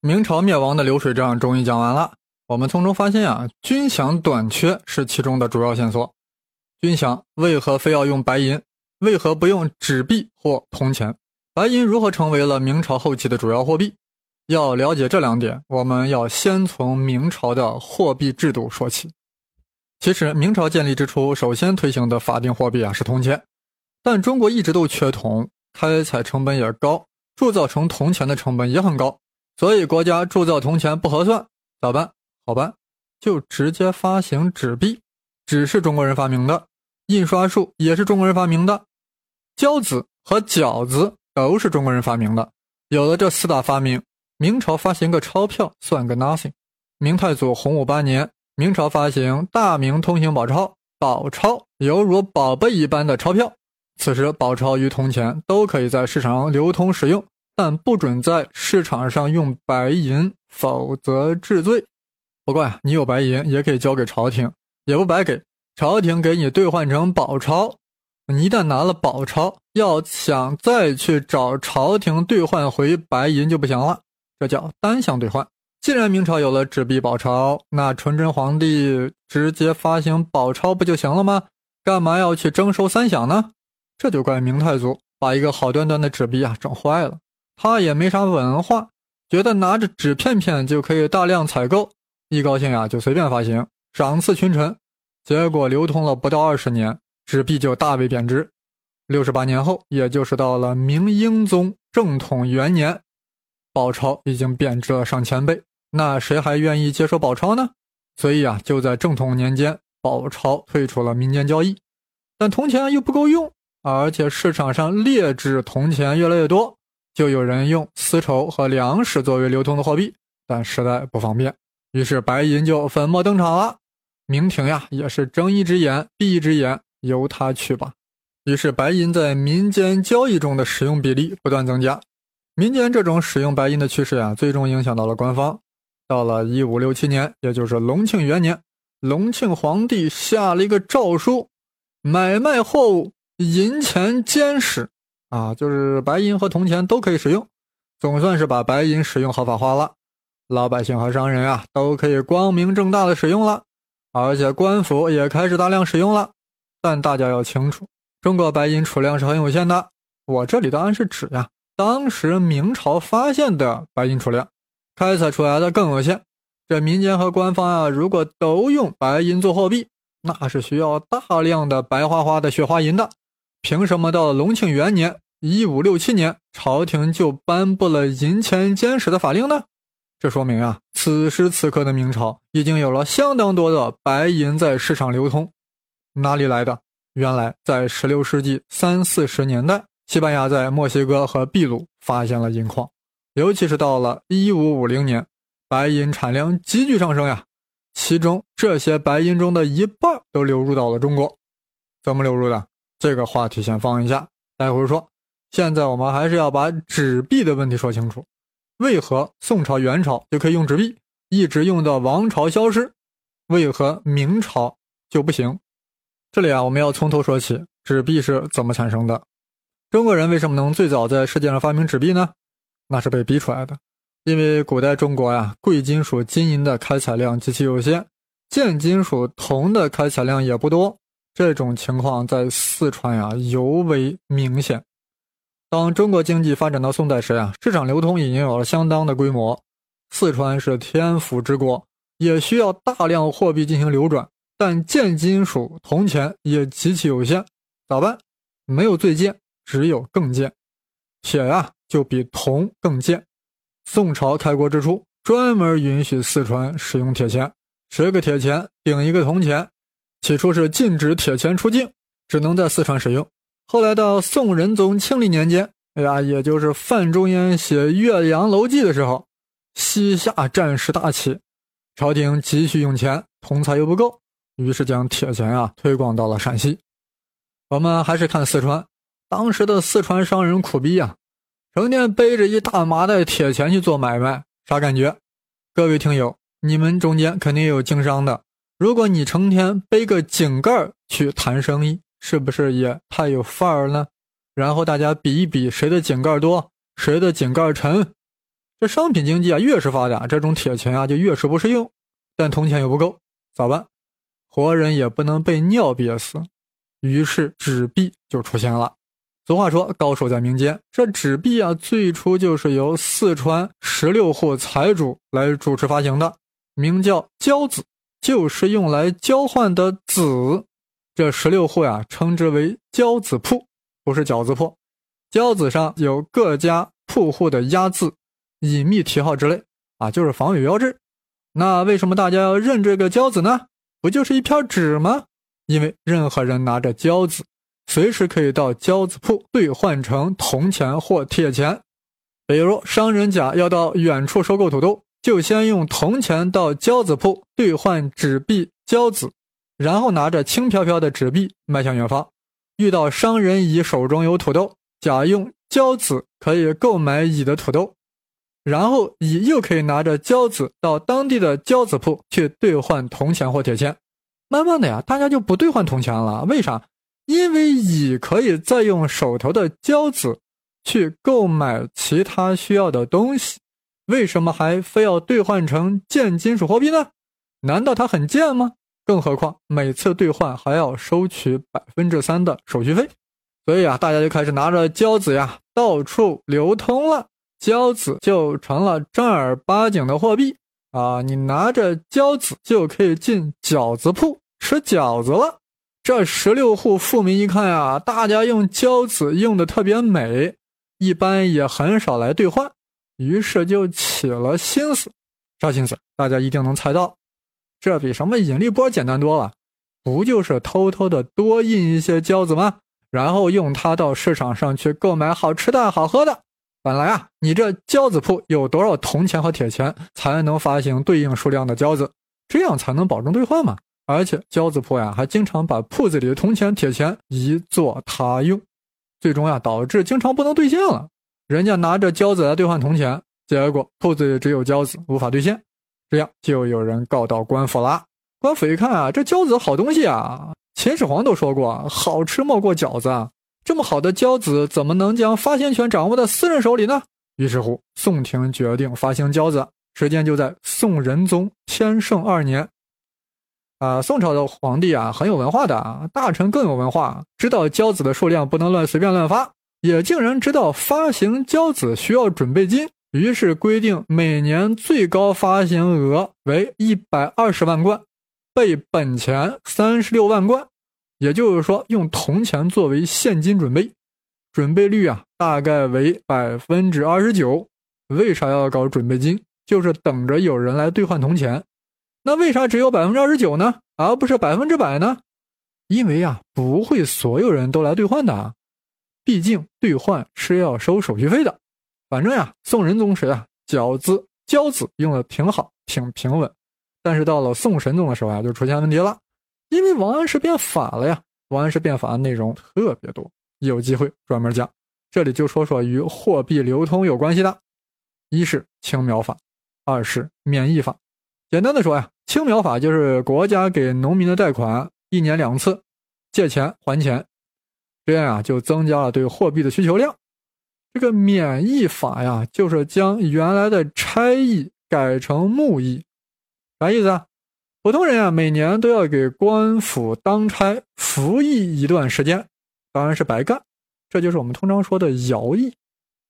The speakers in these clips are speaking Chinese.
明朝灭亡的流水账终于讲完了。我们从中发现啊，军饷短缺是其中的主要线索。军饷为何非要用白银？为何不用纸币或铜钱？白银如何成为了明朝后期的主要货币？要了解这两点，我们要先从明朝的货币制度说起。其实，明朝建立之初，首先推行的法定货币啊是铜钱，但中国一直都缺铜，开采成本也高，铸造成铜钱的成本也很高。所以国家铸造铜钱不合算，咋办？好办，就直接发行纸币。纸是中国人发明的，印刷术也是中国人发明的，交子和饺子都是中国人发明的。有了这四大发明，明朝发行个钞票算个 nothing。明太祖洪武八年，明朝发行大明通行宝钞，宝钞犹如宝贝一般的钞票。此时，宝钞与铜钱都可以在市场上流通使用。但不准在市场上用白银，否则治罪。不过呀，你有白银也可以交给朝廷，也不白给。朝廷给你兑换成宝钞，你一旦拿了宝钞，要想再去找朝廷兑换回白银就不行了，这叫单向兑换。既然明朝有了纸币宝钞，那纯真皇帝直接发行宝钞不就行了吗？干嘛要去征收三饷呢？这就怪明太祖把一个好端端的纸币啊整坏了。他也没啥文化，觉得拿着纸片片就可以大量采购，一高兴呀就随便发行，赏赐群臣。结果流通了不到二十年，纸币就大为贬值。六十八年后，也就是到了明英宗正统元年，宝钞已经贬值了上千倍。那谁还愿意接受宝钞呢？所以啊，就在正统年间，宝钞退出了民间交易。但铜钱又不够用，而且市场上劣质铜钱越来越多。就有人用丝绸和粮食作为流通的货币，但实在不方便，于是白银就粉墨登场了。明廷呀，也是睁一只眼闭一只眼，由他去吧。于是白银在民间交易中的使用比例不断增加，民间这种使用白银的趋势呀，最终影响到了官方。到了一五六七年，也就是隆庆元年，隆庆皇帝下了一个诏书，买卖货物银钱兼使。啊，就是白银和铜钱都可以使用，总算是把白银使用合法化了。老百姓和商人啊，都可以光明正大的使用了，而且官府也开始大量使用了。但大家要清楚，中国白银储量是很有限的。我这里的暗是指呀，当时明朝发现的白银储量，开采出来的更有限。这民间和官方啊，如果都用白银做货币，那是需要大量的白花花的雪花银的。凭什么到了隆庆元年（一五六七年），朝廷就颁布了银钱监使的法令呢？这说明啊，此时此刻的明朝已经有了相当多的白银在市场流通。哪里来的？原来在十六世纪三四十年代，西班牙在墨西哥和秘鲁发现了银矿，尤其是到了一五五零年，白银产量急剧上升呀。其中这些白银中的一半都流入到了中国，怎么流入的？这个话题先放一下，待会儿说。现在我们还是要把纸币的问题说清楚。为何宋朝、元朝就可以用纸币，一直用到王朝消失？为何明朝就不行？这里啊，我们要从头说起，纸币是怎么产生的？中国人为什么能最早在世界上发明纸币呢？那是被逼出来的。因为古代中国呀，贵金属金银的开采量极其有限，贱金属铜的开采量也不多。这种情况在四川呀尤为明显。当中国经济发展到宋代时呀，市场流通已经有了相当的规模。四川是天府之国，也需要大量货币进行流转，但贱金属铜钱也极其有限。咋办？没有最贱，只有更贱。铁呀就比铜更贱。宋朝开国之初，专门允许四川使用铁钱，十个铁钱顶一个铜钱。起初是禁止铁钱出境，只能在四川使用。后来到宋仁宗庆历年间，哎呀，也就是范仲淹写《岳阳楼记》的时候，西夏战事大起，朝廷急需用钱，铜材又不够，于是将铁钱啊推广到了陕西。我们还是看四川，当时的四川商人苦逼呀，成天背着一大麻袋铁钱去做买卖，啥感觉？各位听友，你们中间肯定有经商的。如果你成天背个井盖去谈生意，是不是也太有范儿了？然后大家比一比谁的井盖多，谁的井盖沉。这商品经济啊越是发达，这种铁钱啊就越是不适用，但铜钱又不够，咋办？活人也不能被尿憋死，于是纸币就出现了。俗话说，高手在民间。这纸币啊，最初就是由四川十六户财主来主持发行的，名叫交子，就是用来交换的子。这十六户呀，称之为交子铺，不是饺子铺。交子上有各家铺户的压字。隐秘题号之类啊，就是防伪标志。那为什么大家要认这个交子呢？不就是一片纸吗？因为任何人拿着交子，随时可以到交子铺兑换成铜钱或铁钱。比如商人甲要到远处收购土豆，就先用铜钱到交子铺兑换纸币交子，然后拿着轻飘飘的纸币迈向远方。遇到商人乙手中有土豆，甲用交子可以购买乙的土豆。然后乙又可以拿着交子到当地的交子铺去兑换铜钱或铁钱，慢慢的呀，大家就不兑换铜钱了。为啥？因为乙可以再用手头的交子去购买其他需要的东西。为什么还非要兑换成贱金属货币呢？难道它很贱吗？更何况每次兑换还要收取百分之三的手续费。所以啊，大家就开始拿着交子呀到处流通了。交子就成了正儿八经的货币啊！你拿着交子就可以进饺子铺吃饺子了。这十六户富民一看呀，大家用交子用的特别美，一般也很少来兑换，于是就起了心思。啥心思？大家一定能猜到，这比什么引力波简单多了，不就是偷偷的多印一些交子吗？然后用它到市场上去购买好吃的好喝的。本来啊，你这交子铺有多少铜钱和铁钱，才能发行对应数量的交子，这样才能保证兑换嘛。而且交子铺呀，还经常把铺子里的铜钱、铁钱移作他用，最终呀，导致经常不能兑现了。人家拿着交子来兑换铜钱，结果铺子里只有交子，无法兑现，这样就有人告到官府了。官府一看啊，这交子好东西啊，秦始皇都说过，好吃莫过饺子。啊。这么好的交子，怎么能将发行权掌握在私人手里呢？于是乎，宋廷决定发行交子，时间就在宋仁宗天圣二年。啊，宋朝的皇帝啊，很有文化的，大臣更有文化，知道交子的数量不能乱随便乱发，也竟然知道发行交子需要准备金，于是规定每年最高发行额为一百二十万贯，备本钱三十六万贯。也就是说，用铜钱作为现金准备，准备率啊大概为百分之二十九。为啥要搞准备金？就是等着有人来兑换铜钱。那为啥只有百分之二十九呢？而不是百分之百呢？因为啊，不会所有人都来兑换的啊，毕竟兑换是要收手续费的。反正呀，宋仁宗时啊，饺子交子用的挺好，挺平稳。但是到了宋神宗的时候啊，就出现问题了。因为王安石变法了呀，王安石变法的内容特别多，有机会专门讲。这里就说说与货币流通有关系的，一是青苗法，二是免役法。简单的说呀，青苗法就是国家给农民的贷款，一年两次，借钱还钱，这样啊就增加了对货币的需求量。这个免役法呀，就是将原来的差役改成木役，啥意思啊？普通人啊，每年都要给官府当差服役一段时间，当然是白干，这就是我们通常说的徭役。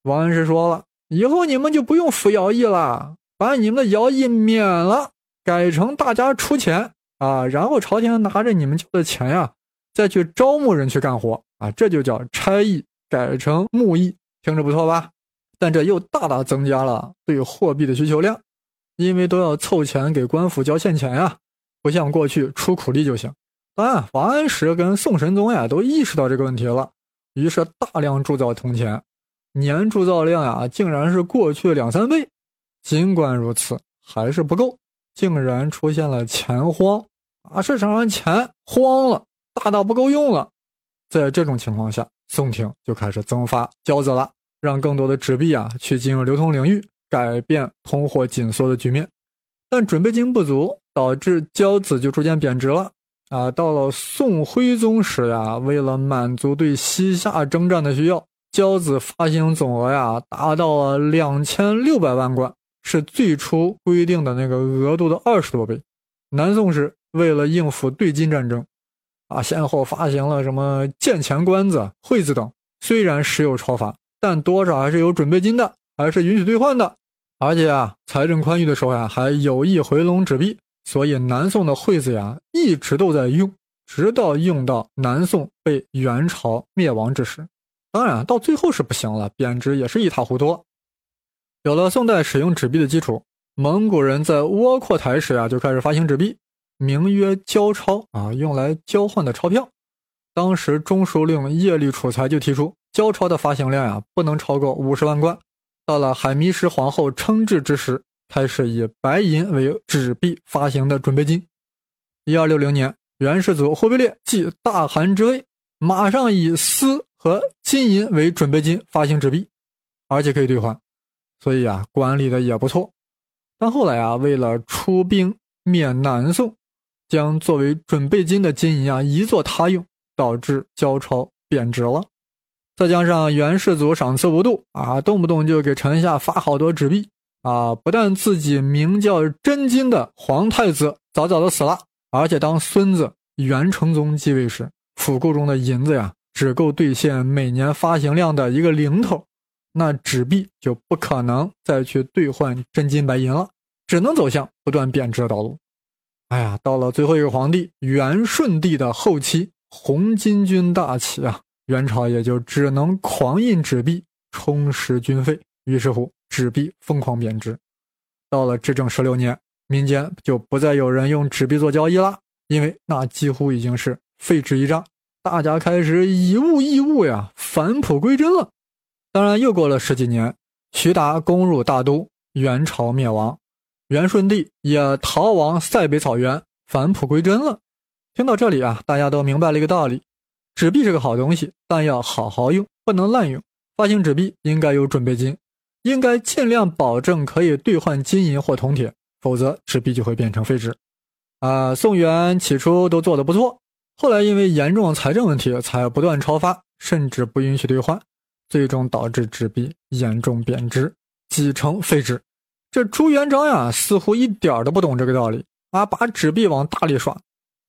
王安石说了，以后你们就不用服徭役了，把你们的徭役免了，改成大家出钱啊，然后朝廷拿着你们交的钱呀，再去招募人去干活啊，这就叫差役改成木役，听着不错吧？但这又大大增加了对货币的需求量。因为都要凑钱给官府交现钱呀，不像过去出苦力就行。当然，王安石跟宋神宗呀都意识到这个问题了，于是大量铸造铜钱，年铸造量呀竟然是过去两三倍。尽管如此，还是不够，竟然出现了钱荒啊！市场上钱荒了，大到不够用了。在这种情况下，宋廷就开始增发交子了，让更多的纸币啊去进入流通领域。改变通货紧缩的局面，但准备金不足，导致交子就逐渐贬值了。啊，到了宋徽宗时呀，为了满足对西夏征战的需要，交子发行总额呀达到了两千六百万贯，是最初规定的那个额度的二十多倍。南宋时为了应付对金战争，啊，先后发行了什么见钱官子、惠子等，虽然时有超发，但多少还是有准备金的，还是允许兑换的。而且啊，财政宽裕的时候呀，还有意回笼纸币，所以南宋的惠子呀一直都在用。直到用到南宋被元朝灭亡之时，当然到最后是不行了，贬值也是一塌糊涂。有了宋代使用纸币的基础，蒙古人在窝阔台时啊就开始发行纸币，名曰交钞啊，用来交换的钞票。当时中书令叶律楚材就提出，交钞的发行量呀不能超过五十万贯。到了海迷失皇后称制之时，开始以白银为纸币发行的准备金。一二六零年。元世祖忽必烈继大汗之位，马上以丝和金银为准备金发行纸币，而且可以兑换，所以啊，管理的也不错。但后来啊，为了出兵灭南宋，将作为准备金的金银啊移作他用，导致交钞贬值了。再加上元世祖赏赐无度啊，动不动就给臣下发好多纸币啊，不但自己名叫真金的皇太子早早的死了。而且，当孙子元成宗继位时，府库中的银子呀，只够兑现每年发行量的一个零头，那纸币就不可能再去兑换真金白银了，只能走向不断贬值的道路。哎呀，到了最后一个皇帝元顺帝的后期，红巾军大起啊，元朝也就只能狂印纸币充实军费，于是乎纸币疯狂贬值。到了至正十六年。民间就不再有人用纸币做交易了，因为那几乎已经是废纸一张，大家开始以物易物呀，返璞归真了。当然，又过了十几年，徐达攻入大都，元朝灭亡，元顺帝也逃亡塞北草原，返璞归真了。听到这里啊，大家都明白了一个道理：纸币是个好东西，但要好好用，不能滥用。发行纸币应该有准备金，应该尽量保证可以兑换金银或铜铁。否则纸币就会变成废纸，啊，宋元起初都做得不错，后来因为严重财政问题才不断超发，甚至不允许兑换，最终导致纸币严重贬值，几成废纸。这朱元璋呀，似乎一点都不懂这个道理啊，把纸币往大里耍。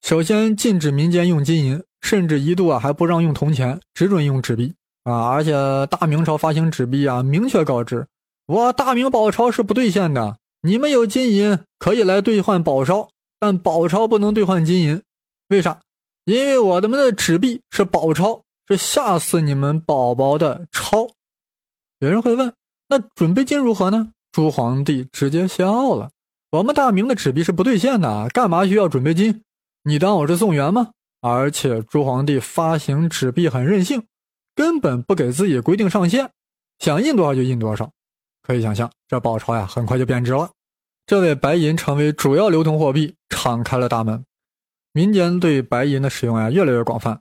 首先禁止民间用金银，甚至一度啊还不让用铜钱，只准用纸币啊。而且大明朝发行纸币啊，明确告知我大明宝钞是不兑现的。你们有金银可以来兑换宝钞，但宝钞不能兑换金银，为啥？因为我们的纸币是宝钞，是吓死你们宝宝的钞。有人会问，那准备金如何呢？朱皇帝直接笑了：我们大明的纸币是不兑现的，干嘛需要准备金？你当我是宋元吗？而且朱皇帝发行纸币很任性，根本不给自己规定上限，想印多少就印多少。可以想象，这宝钞呀，很快就贬值了，这位白银成为主要流通货币敞开了大门。民间对白银的使用呀，越来越广泛。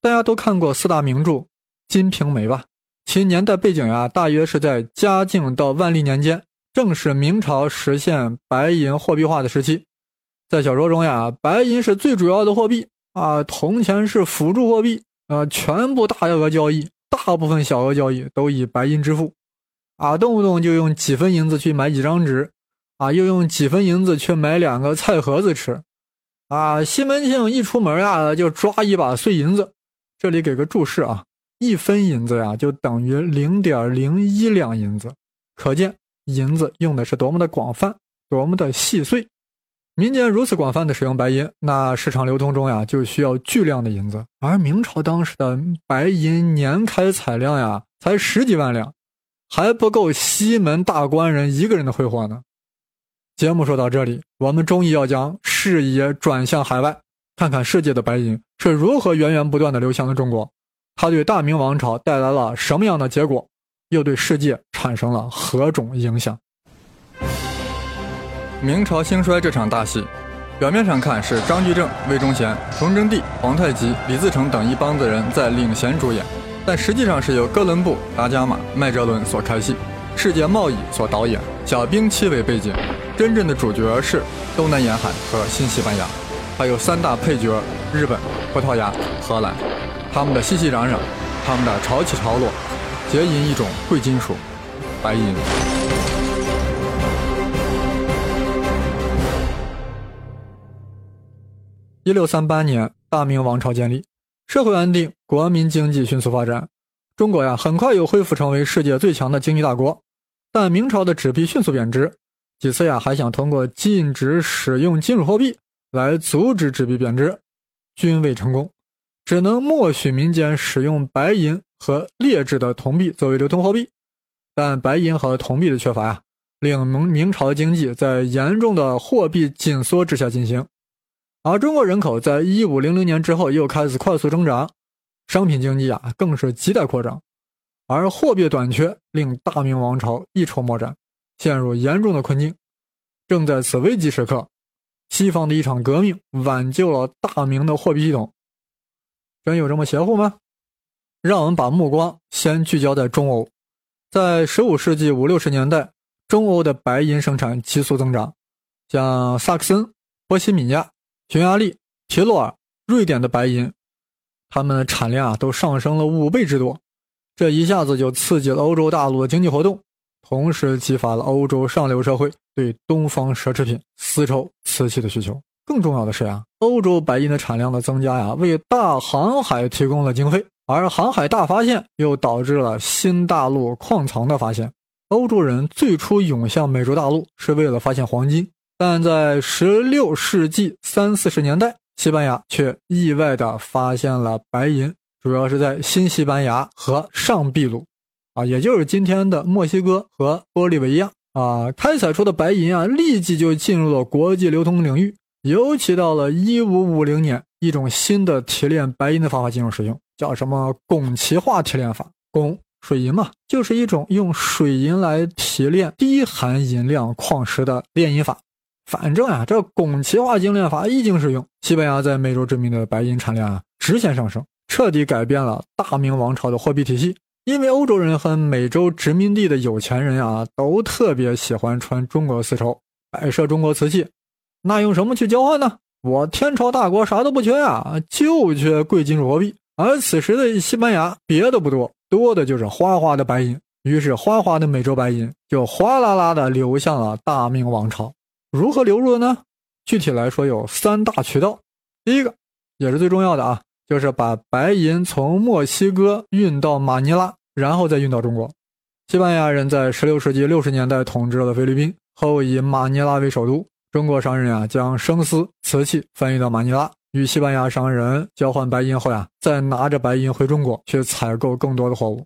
大家都看过四大名著《金瓶梅》吧？其年代背景呀，大约是在嘉靖到万历年间，正是明朝实现白银货币化的时期。在小说中呀，白银是最主要的货币啊，铜钱是辅助货币啊，全部大额交易，大部分小额交易都以白银支付。啊，动不动就用几分银子去买几张纸，啊，又用几分银子去买两个菜盒子吃，啊，西门庆一出门呀就抓一把碎银子。这里给个注释啊，一分银子呀就等于零点零一两银子，可见银子用的是多么的广泛，多么的细碎。民间如此广泛的使用白银，那市场流通中呀就需要巨量的银子，而明朝当时的白银年开采量呀才十几万两。还不够西门大官人一个人的挥霍呢。节目说到这里，我们终于要将视野转向海外，看看世界的白银是如何源源不断的流向了中国，它对大明王朝带来了什么样的结果，又对世界产生了何种影响？明朝兴衰这场大戏，表面上看是张居正、魏忠贤、崇祯帝、皇太极、李自成等一帮子人在领衔主演。但实际上是由哥伦布、达伽马、麦哲伦所开戏，世界贸易所导演，小兵器为背景，真正的主角是东南沿海和新西班牙，还有三大配角日本、葡萄牙、荷兰，他们的熙熙攘攘，他们的潮起潮落，结银一种贵金属，白银。一六三八年，大明王朝建立，社会安定，国民经济迅速发展。中国呀，很快又恢复成为世界最强的经济大国。但明朝的纸币迅速贬值，几次呀还想通过禁止使用金属货币来阻止纸币贬值，均未成功，只能默许民间使用白银和劣质的铜币作为流通货币。但白银和铜币的缺乏呀，令明明朝经济在严重的货币紧缩之下进行。而中国人口在一五零零年之后又开始快速增长，商品经济啊更是亟待扩张，而货币短缺令大明王朝一筹莫展，陷入严重的困境。正在此危急时刻，西方的一场革命挽救了大明的货币系统。真有这么邪乎吗？让我们把目光先聚焦在中欧，在十五世纪五六十年代，中欧的白银生产急速增长，像萨克森、波西米亚。匈牙利、提洛尔、瑞典的白银，它们的产量啊都上升了五倍之多，这一下子就刺激了欧洲大陆的经济活动，同时激发了欧洲上流社会对东方奢侈品丝绸、瓷器的需求。更重要的是啊，欧洲白银的产量的增加呀，为大航海提供了经费，而航海大发现又导致了新大陆矿藏的发现。欧洲人最初涌向美洲大陆是为了发现黄金。但在十六世纪三四十年代，西班牙却意外地发现了白银，主要是在新西班牙和上秘鲁，啊，也就是今天的墨西哥和玻利维亚，啊，开采出的白银啊，立即就进入了国际流通领域。尤其到了一五五零年，一种新的提炼白银的方法进入使用，叫什么汞齐化提炼法？汞水银嘛，就是一种用水银来提炼低含银量矿石的炼银法。反正啊，这汞齐化精炼法一经使用，西班牙在美洲殖民的白银产量啊直线上升，彻底改变了大明王朝的货币体系。因为欧洲人和美洲殖民地的有钱人啊，都特别喜欢穿中国丝绸，摆设中国瓷器，那用什么去交换呢？我天朝大国啥都不缺啊，就缺贵金属货币。而此时的西班牙别的不多，多的就是花花的白银。于是，花花的美洲白银就哗啦啦的流向了大明王朝。如何流入的呢？具体来说有三大渠道。第一个，也是最重要的啊，就是把白银从墨西哥运到马尼拉，然后再运到中国。西班牙人在16世纪60年代统治了菲律宾，后以马尼拉为首都。中国商人啊，将生丝、瓷器翻运到马尼拉，与西班牙商人交换白银后呀，再拿着白银回中国去采购更多的货物。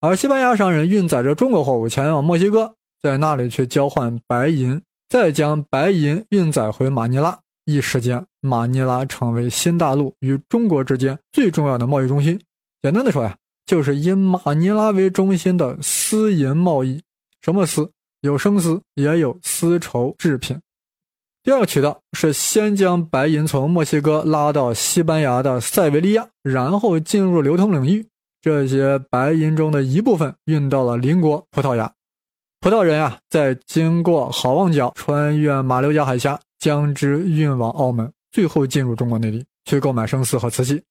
而西班牙商人运载着中国货物前往墨西哥，在那里去交换白银。再将白银运载回马尼拉，一时间，马尼拉成为新大陆与中国之间最重要的贸易中心。简单的说呀，就是以马尼拉为中心的丝银贸易。什么丝？有生丝，也有丝绸制品。第二个渠道是先将白银从墨西哥拉到西班牙的塞维利亚，然后进入流通领域。这些白银中的一部分运到了邻国葡萄牙。葡萄人啊，在经过好望角，穿越马六甲海峡，将之运往澳门，最后进入中国内地去购买生丝和瓷器。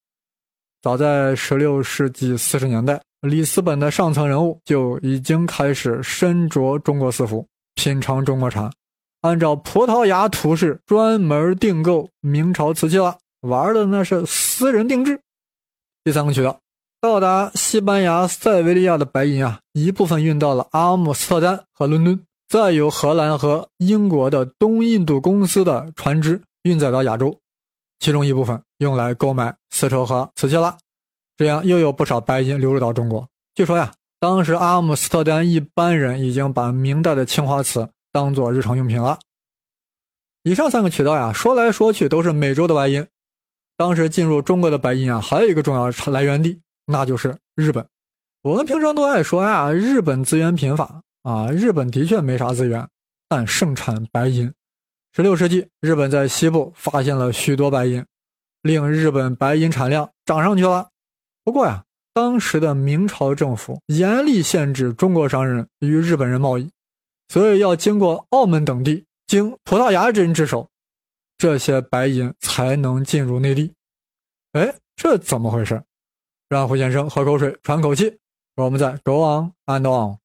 早在16世纪40年代，里斯本的上层人物就已经开始身着中国丝服，品尝中国茶，按照葡萄牙图式专门订购明朝瓷器了，玩的那是私人定制。第三个渠道。到达西班牙塞维利亚的白银啊，一部分运到了阿姆斯特丹和伦敦，再由荷兰和英国的东印度公司的船只运载到亚洲，其中一部分用来购买丝绸和瓷器了。这样又有不少白银流入到中国。据说呀，当时阿姆斯特丹一般人已经把明代的青花瓷当做日常用品了。以上三个渠道呀，说来说去都是美洲的白银。当时进入中国的白银啊，还有一个重要来源地。那就是日本。我们平常都爱说呀，日本资源贫乏啊。日本的确没啥资源，但盛产白银。十六世纪，日本在西部发现了许多白银，令日本白银产量涨上去了。不过呀，当时的明朝政府严厉限制中国商人与日本人贸易，所以要经过澳门等地，经葡萄牙人之手，这些白银才能进入内地。哎，这怎么回事？让胡先生喝口水，喘口气，我们再 go on and on。